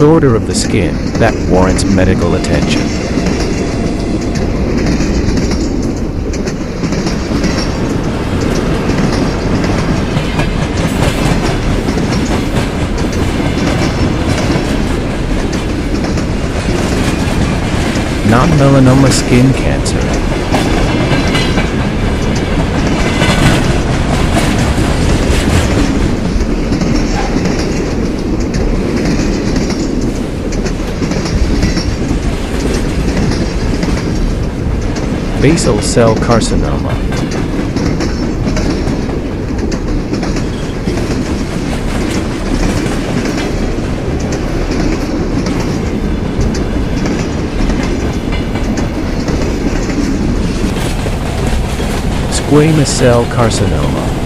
Disorder of the skin that warrants medical attention. Non-melanoma skin cancer. Basal cell carcinoma. Squamous cell carcinoma.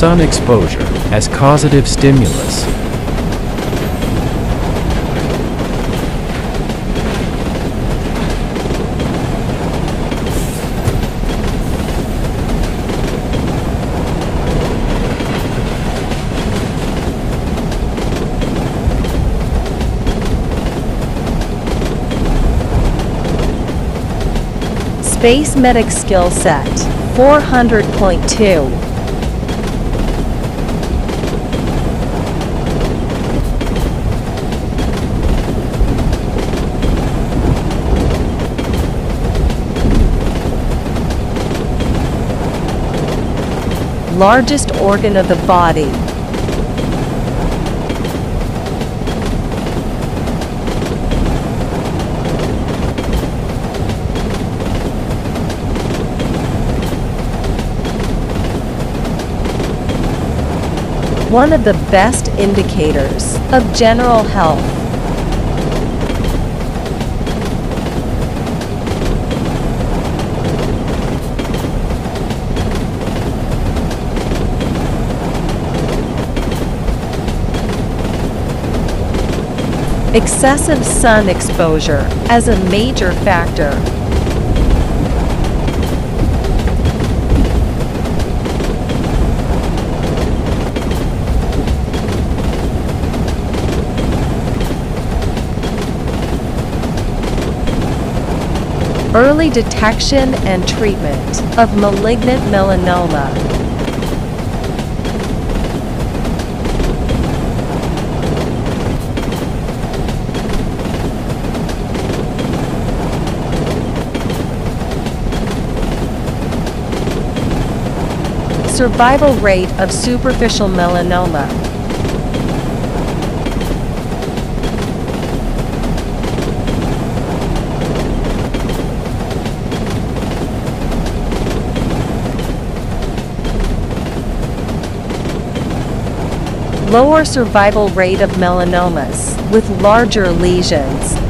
Sun exposure as causative stimulus. Space Medic Skill Set 400.2 Largest organ of the body. One of the best indicators of general health. Excessive sun exposure as a major factor. Early detection and treatment of malignant melanoma. Survival rate of superficial melanoma. Lower survival rate of melanomas with larger lesions.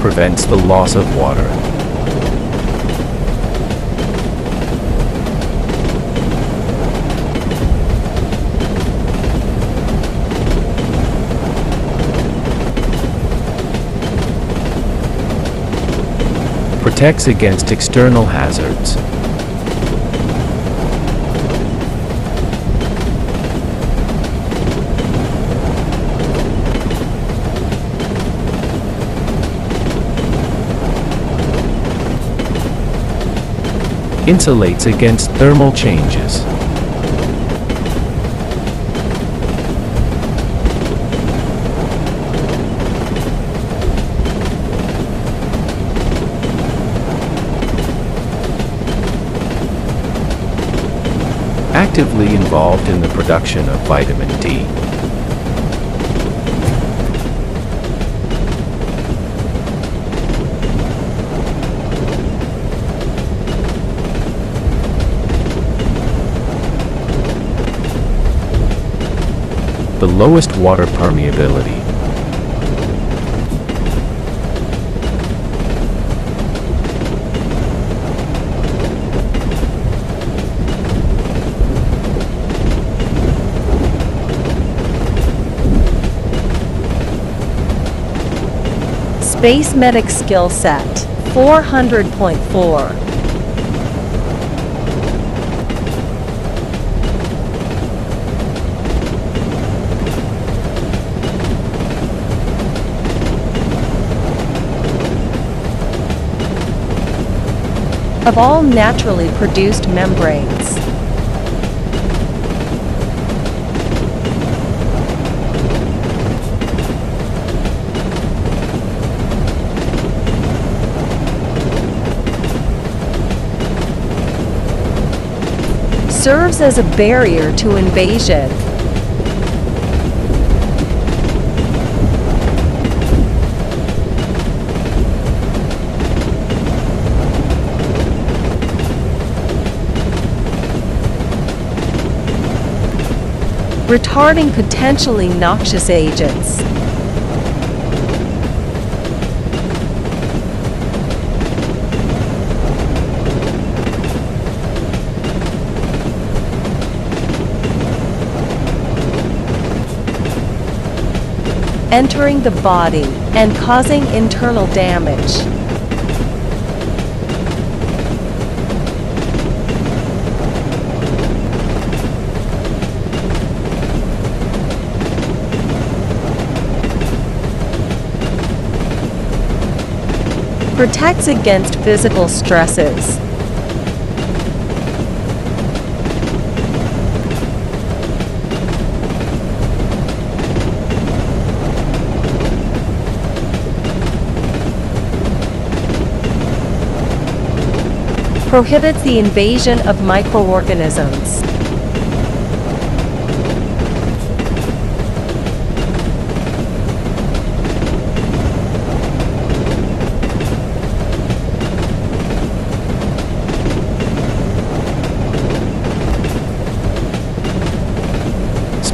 prevents the loss of water. Protects against external hazards. Insulates against thermal changes. Actively involved in the production of vitamin D. the lowest water permeability. Space Medic Skill Set 400.4 of all naturally produced membranes. Serves as a barrier to invasion. Retarding potentially noxious agents. entering the body and causing internal damage. Protects against physical stresses. Prohibits the invasion of microorganisms.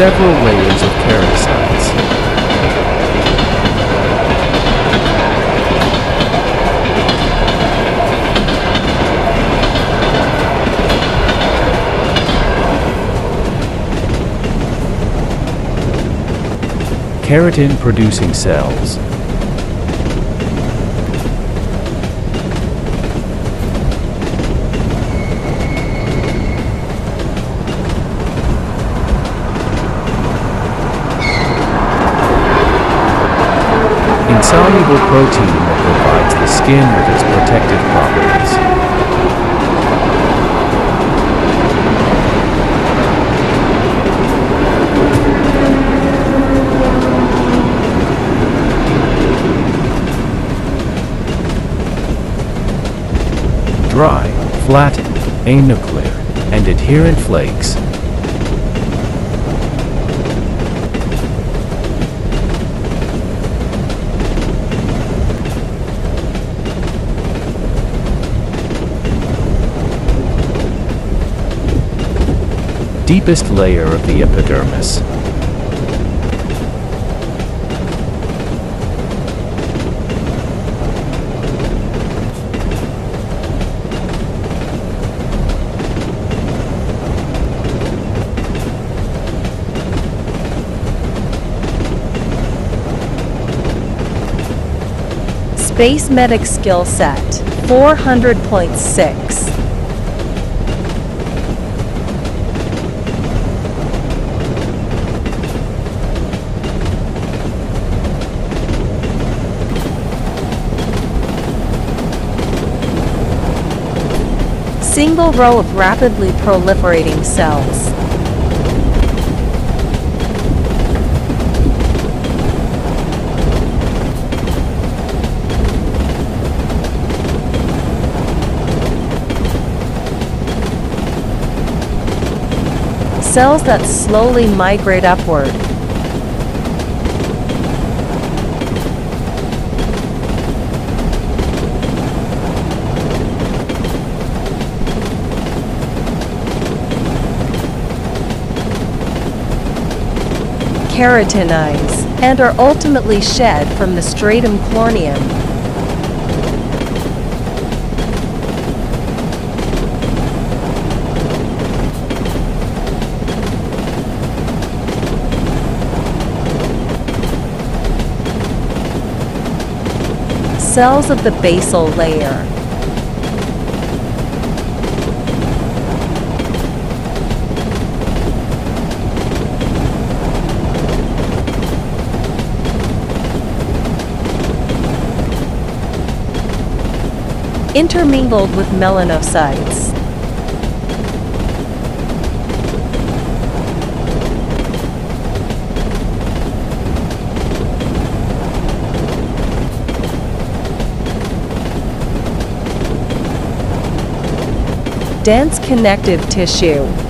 several layers of keratinocytes. Keratin producing cells insoluble protein that provides the skin with its protective properties. Dry, flattened, anuclear, and adherent flakes Deepest layer of the epidermis. Space Medic Skill Set 400.6 Single row of rapidly proliferating cells. Cells that slowly migrate upward. Keratinize and are ultimately shed from the stratum corneum. Cells of the basal layer. Intermingled with melanocytes. Dense connective tissue.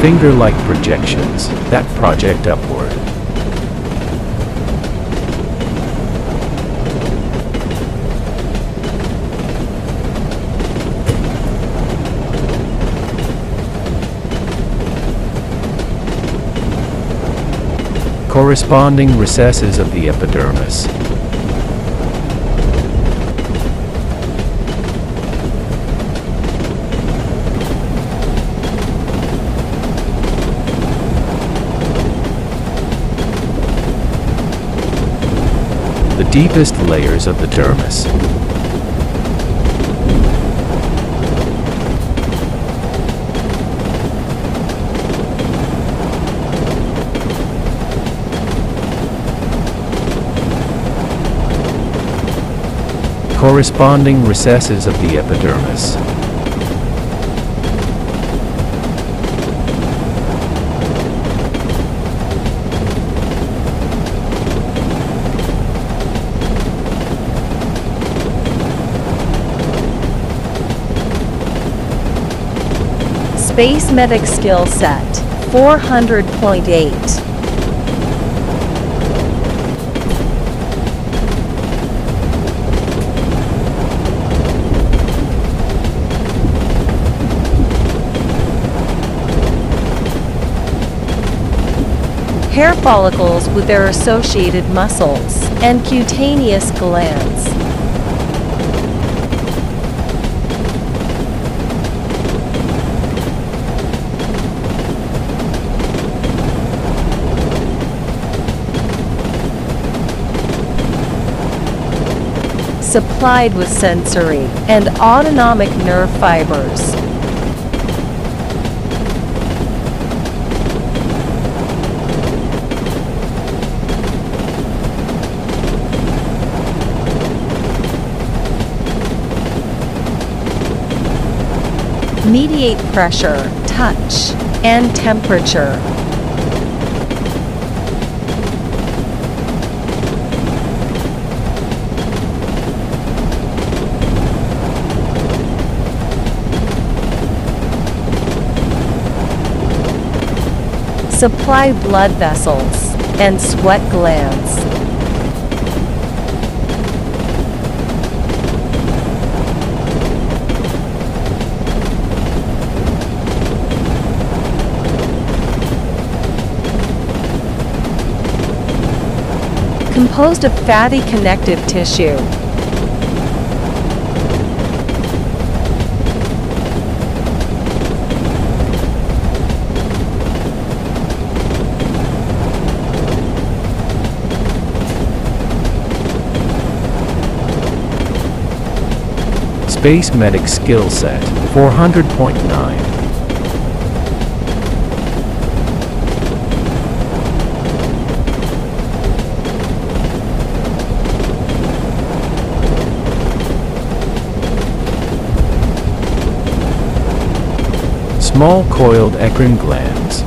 Finger-like projections that project upward. Corresponding recesses of the epidermis. the deepest layers of the dermis. Corresponding recesses of the epidermis. Space Medic Skill Set 400.8. hair follicles with their associated muscles, and cutaneous glands. supplied with sensory and autonomic nerve fibers. Mediate pressure, touch, and temperature. Supply blood vessels and sweat glands. Composed of fatty connective tissue. Space Medic Skill Set 400.9 small coiled eccrine glands.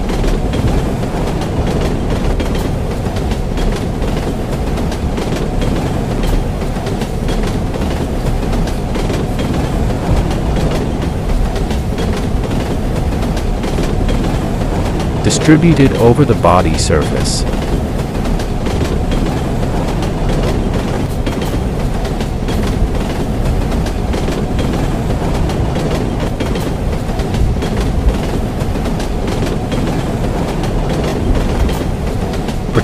Distributed over the body surface.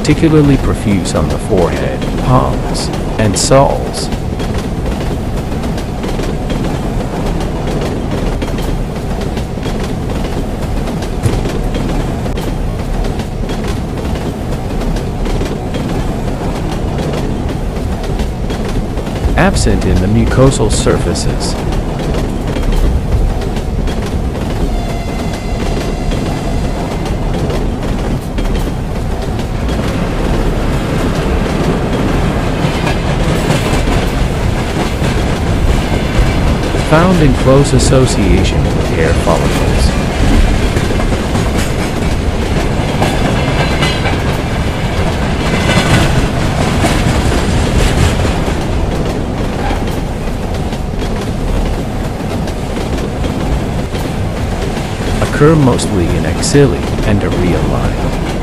Particularly profuse on the forehead, palms, and soles. Absent in the mucosal surfaces. Found in close association with hair follicles. Occur mostly in axilla and areola.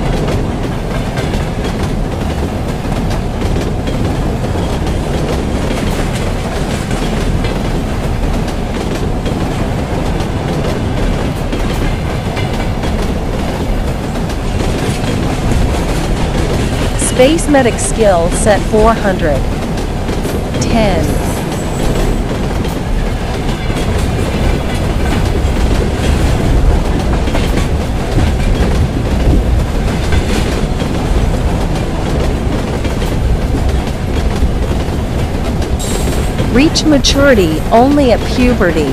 Space medic skill set 400. 10. Reach maturity only at puberty.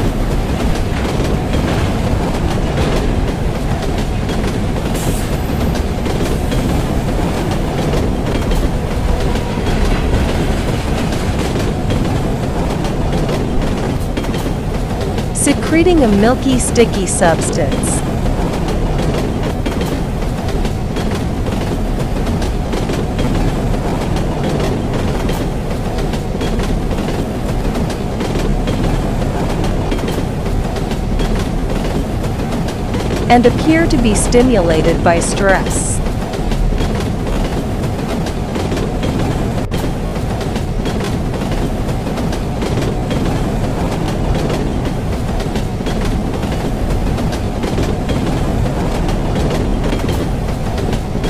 Secreting a milky, sticky substance. and appear to be stimulated by stress.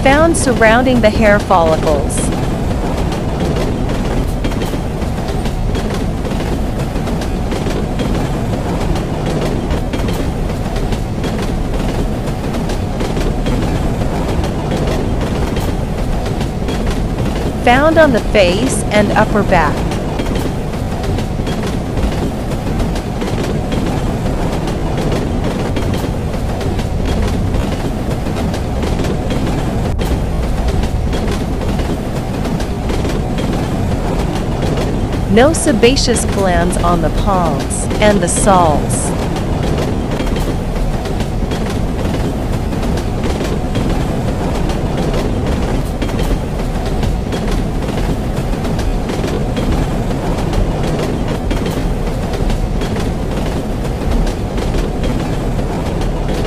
Found surrounding the hair follicles. Found on the face and upper back. No sebaceous glands on the palms and the soles.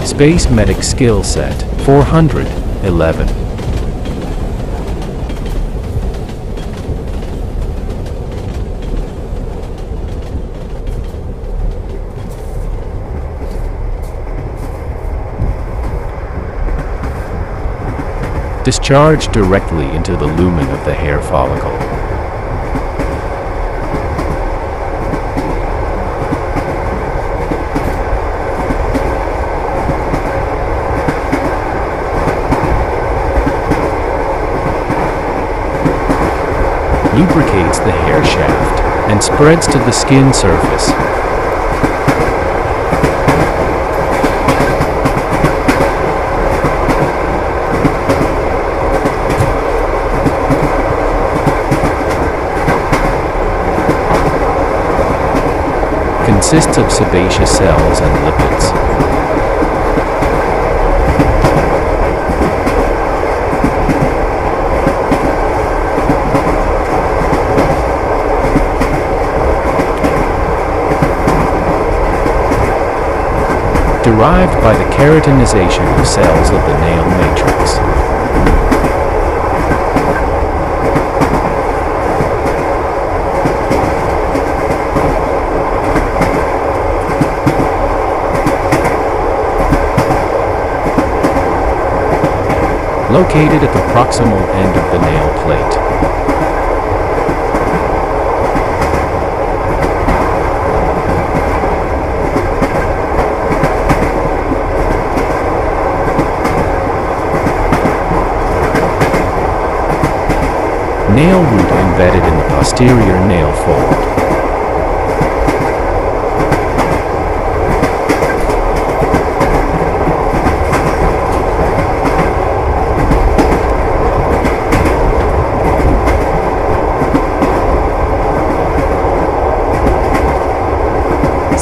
Space Medic Skill Set 411. Discharge directly into the lumen of the hair follicle. lubricates the hair shaft and spreads to the skin surface. Consists of sebaceous cells and lipids. derived by the keratinization of cells of the nail matrix. Located at the proximal end of the nail plate. nail root embedded in the posterior nail fold.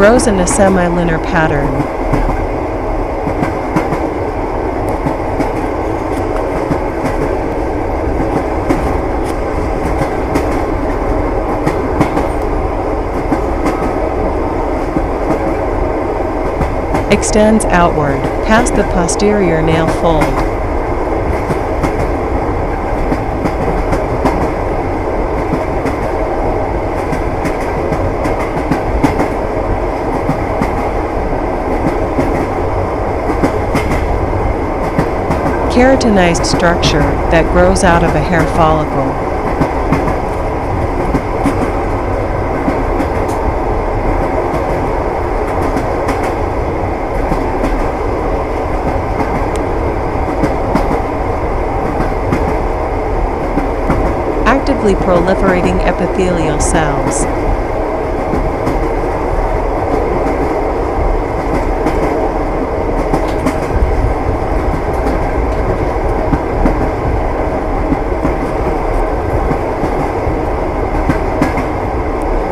Grows in a semi-linear pattern extends outward past the posterior nail fold. Keratinized structure that grows out of a hair follicle. actively proliferating epithelial cells.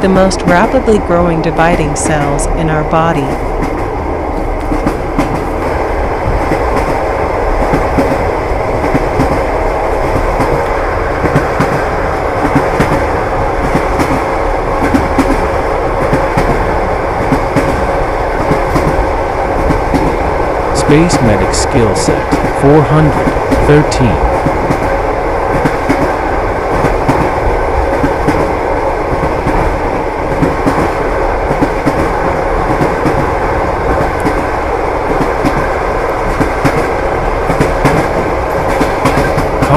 The most rapidly growing dividing cells in our body. Space Medic Skill Set 413.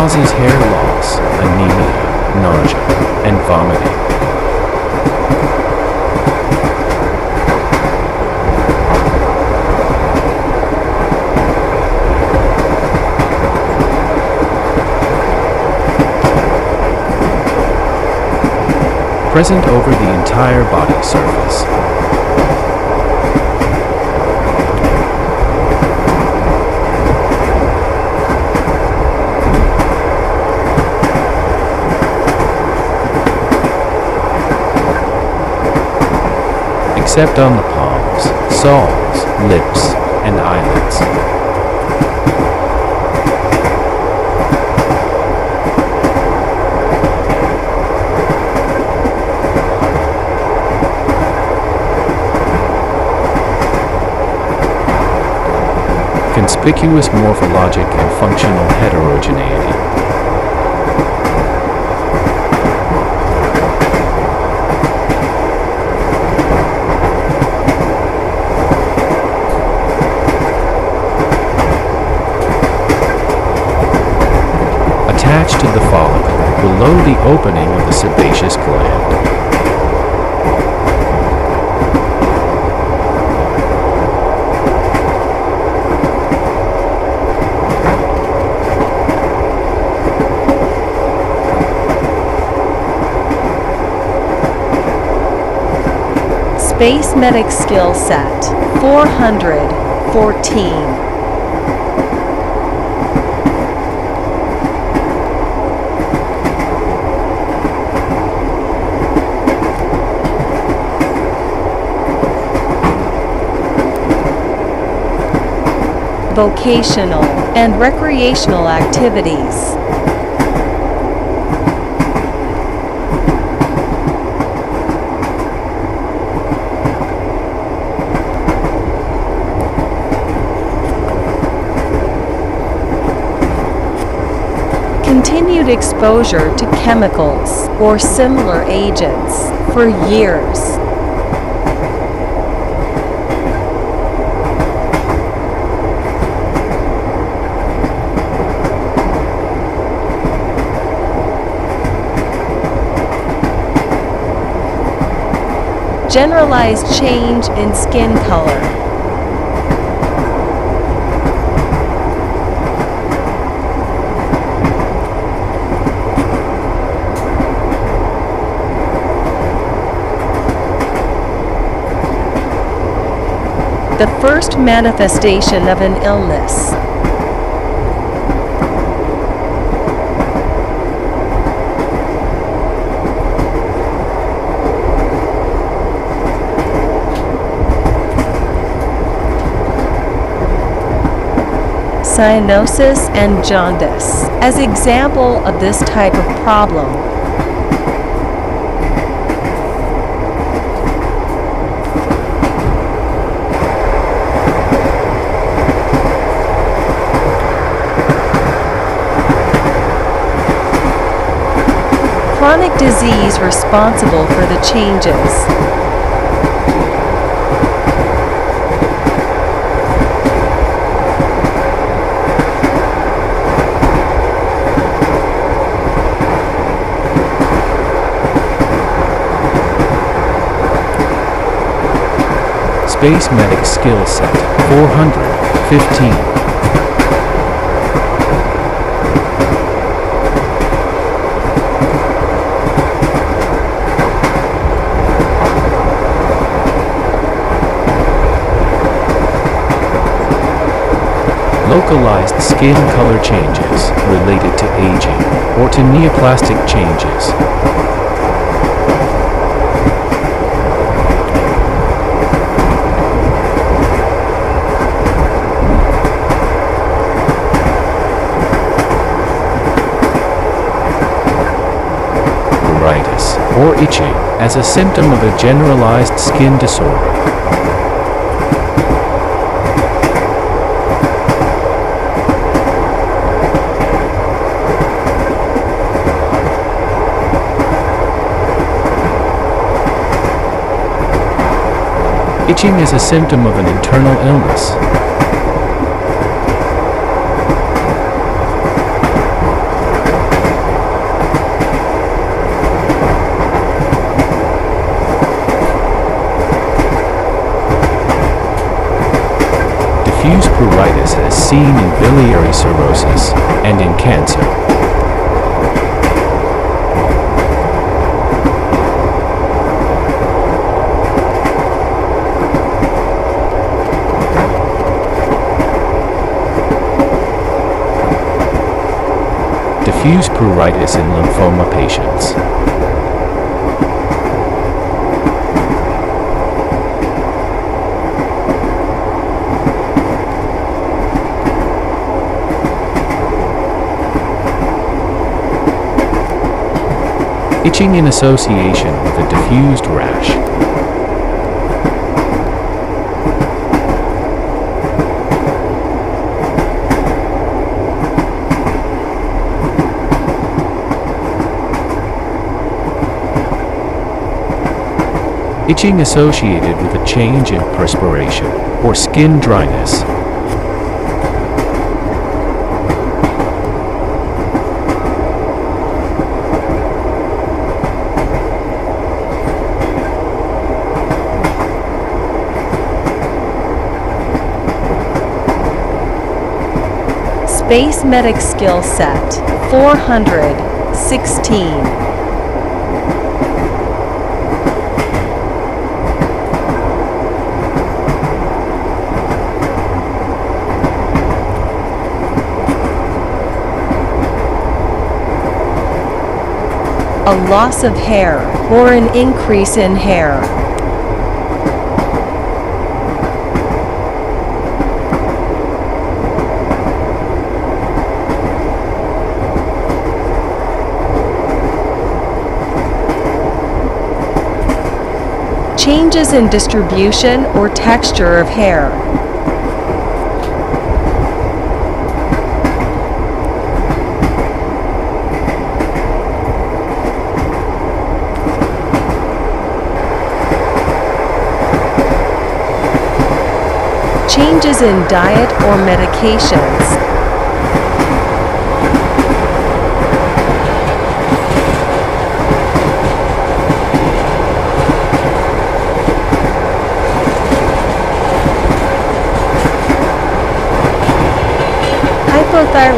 Causes hair loss, anemia, nausea, and vomiting. Present over the entire body surface. Except on the palms, soles, lips, and eyelids. Conspicuous morphologic and functional heterogeneity attached to the follicle below the opening of the sebaceous gland. Space Medic Skill Set 414 vocational, and recreational activities. Continued exposure to chemicals or similar agents for years generalized change in skin color. The first manifestation of an illness. Cyanosis and jaundice as example of this type of problem. Chronic disease responsible for the changes Space Medic Skill Set 415. Localized skin color changes related to aging or to neoplastic changes. Or itching as a symptom of a generalized skin disorder. Itching is a symptom of an internal illness. Diffuse pruritus is seen in biliary cirrhosis and in cancer. Diffuse pruritus in lymphoma patients. Itching in association with a diffused rash. Itching associated with a change in perspiration or skin dryness. Space Medic Skill Set 416. a loss of hair, or an increase in hair. Changes in distribution or texture of hair. changes in diet or medications.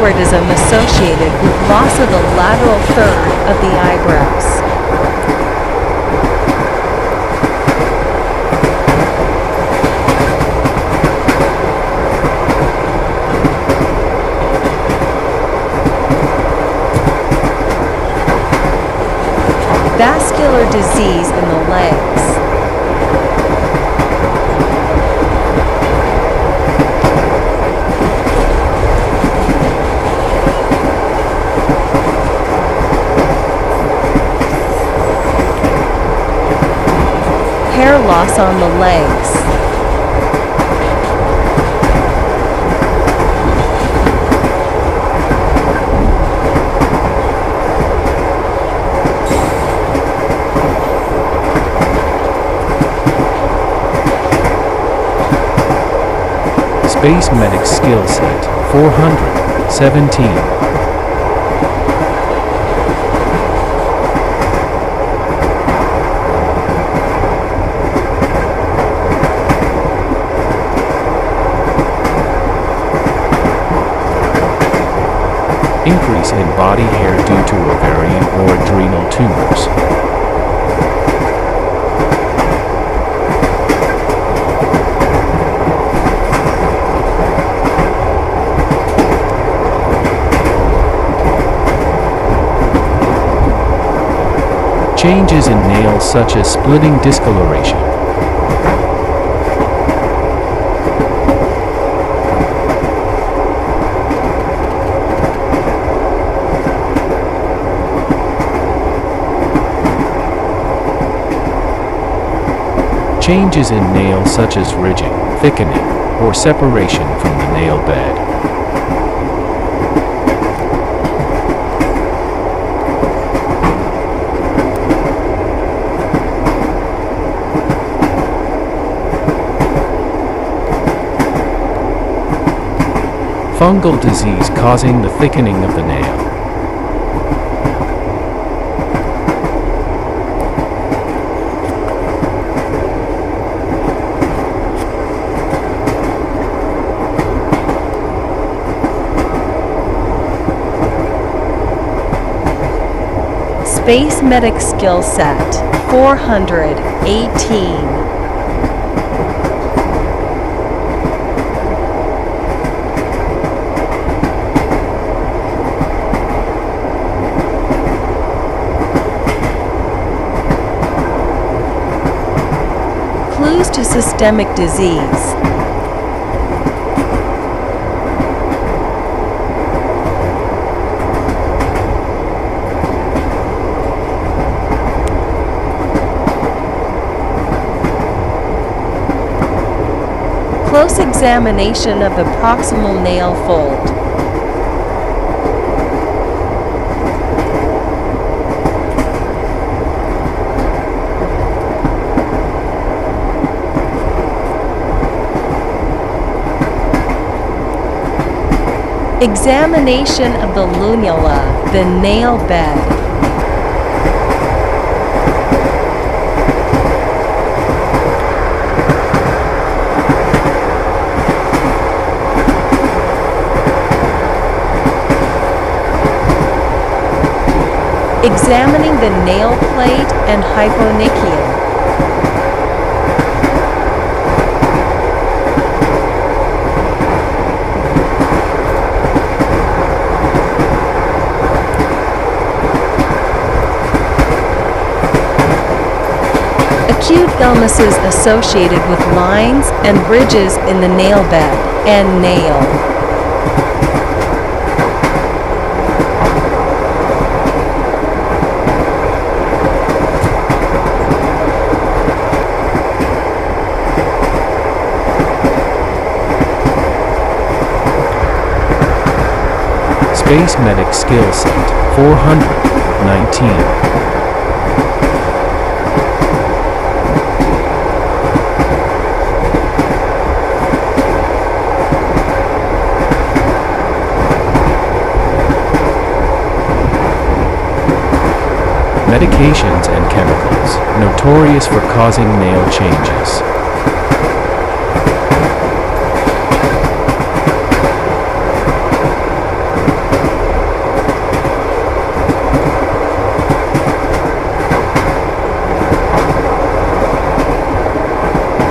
Hypothyroidism associated with loss of the lateral third of the eyebrows. vascular disease in the legs. Hair loss on the legs. Space Medic Skill Set 417. increase in body hair due to ovarian or adrenal tumors. Changes in nails such as splitting discoloration, Changes in nail such as ridging, thickening, or separation from the nail bed. Fungal disease causing the thickening of the nail. Space Medic Skill Set 418. Clues to systemic disease. Close examination of the proximal nail fold. Examination of the lunula, the nail bed. Examining the nail plate and hyponychium. Acute illnesses associated with lines and ridges in the nail bed and nail. Space Medic Skill Set 419. Medications and chemicals, notorious for causing nail changes.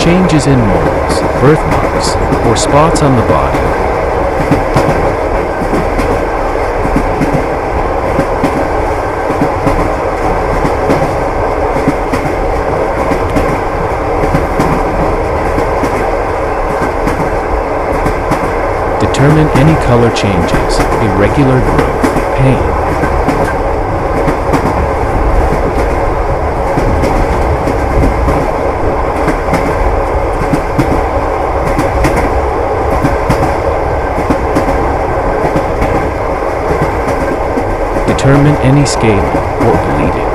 Changes in moles, birthmarks, or spots on the body. Determine any color changes, irregular growth, pain. Determine any scaling or bleeding.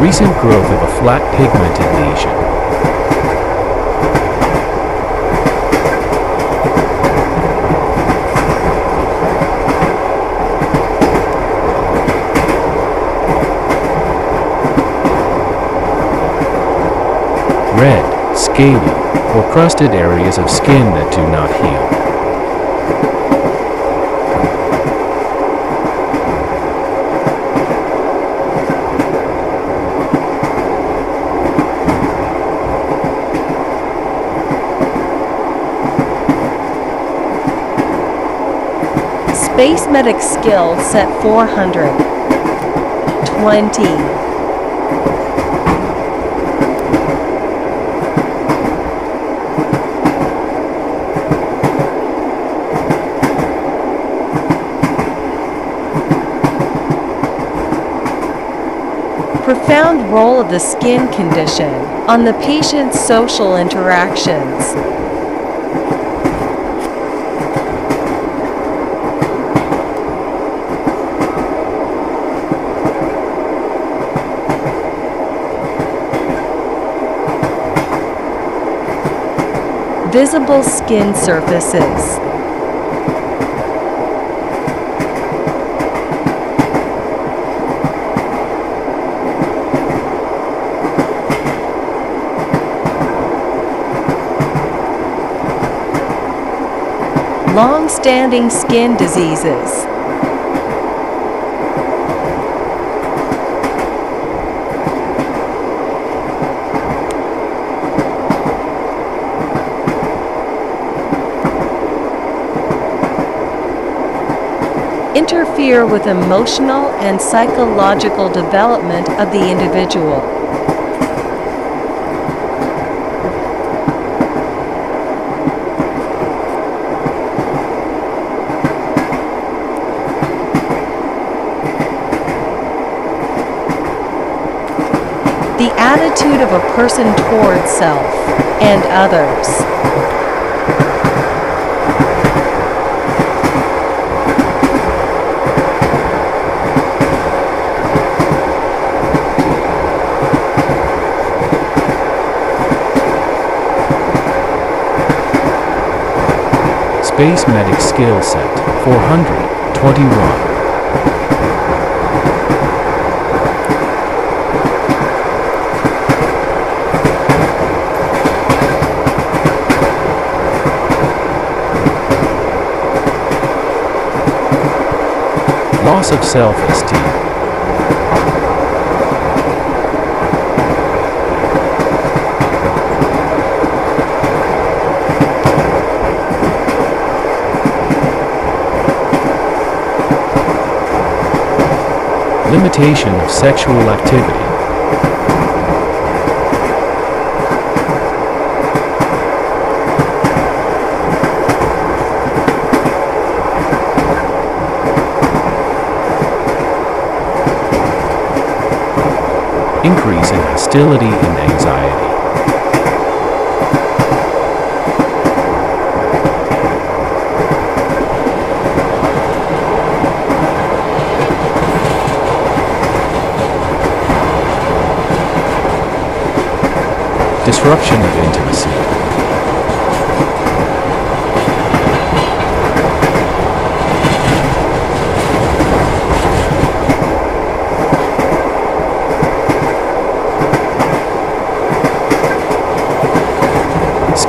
Recent growth of a flat pigmented lesion. scaly, or crusted areas of skin that do not heal. Space medic skill set four hundred twenty. Profound role of the skin condition on the patient's social interactions. Visible skin surfaces. Long-standing skin diseases. Interfere with emotional and psychological development of the individual. Attitude of a person towards self and others. Space Medic Skill Set 421. Loss of self-esteem. Limitation of sexual activity. Increase in hostility and anxiety. Disruption of intimacy.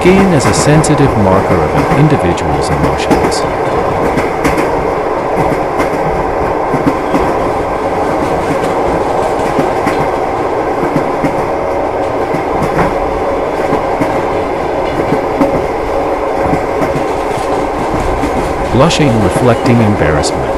Skin is a sensitive marker of an individual's emotions. Blushing reflecting embarrassment.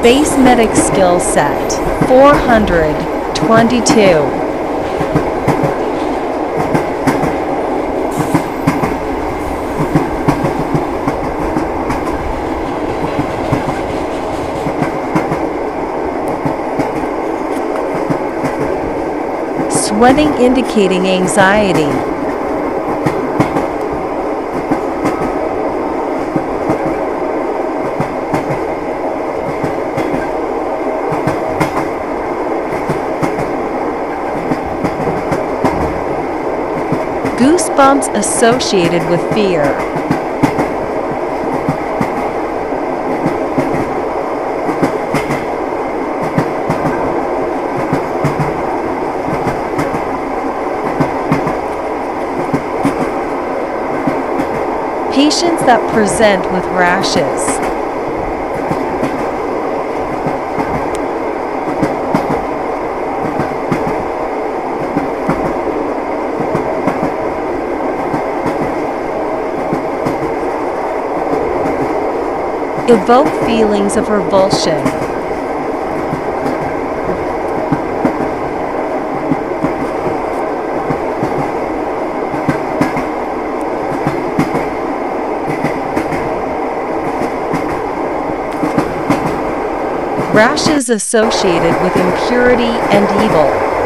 Space Medic Skill Set 422. Sweating indicating anxiety. Goosebumps associated with fear. Patients that present with rashes. Evoke feelings of revulsion. Rashes associated with impurity and evil.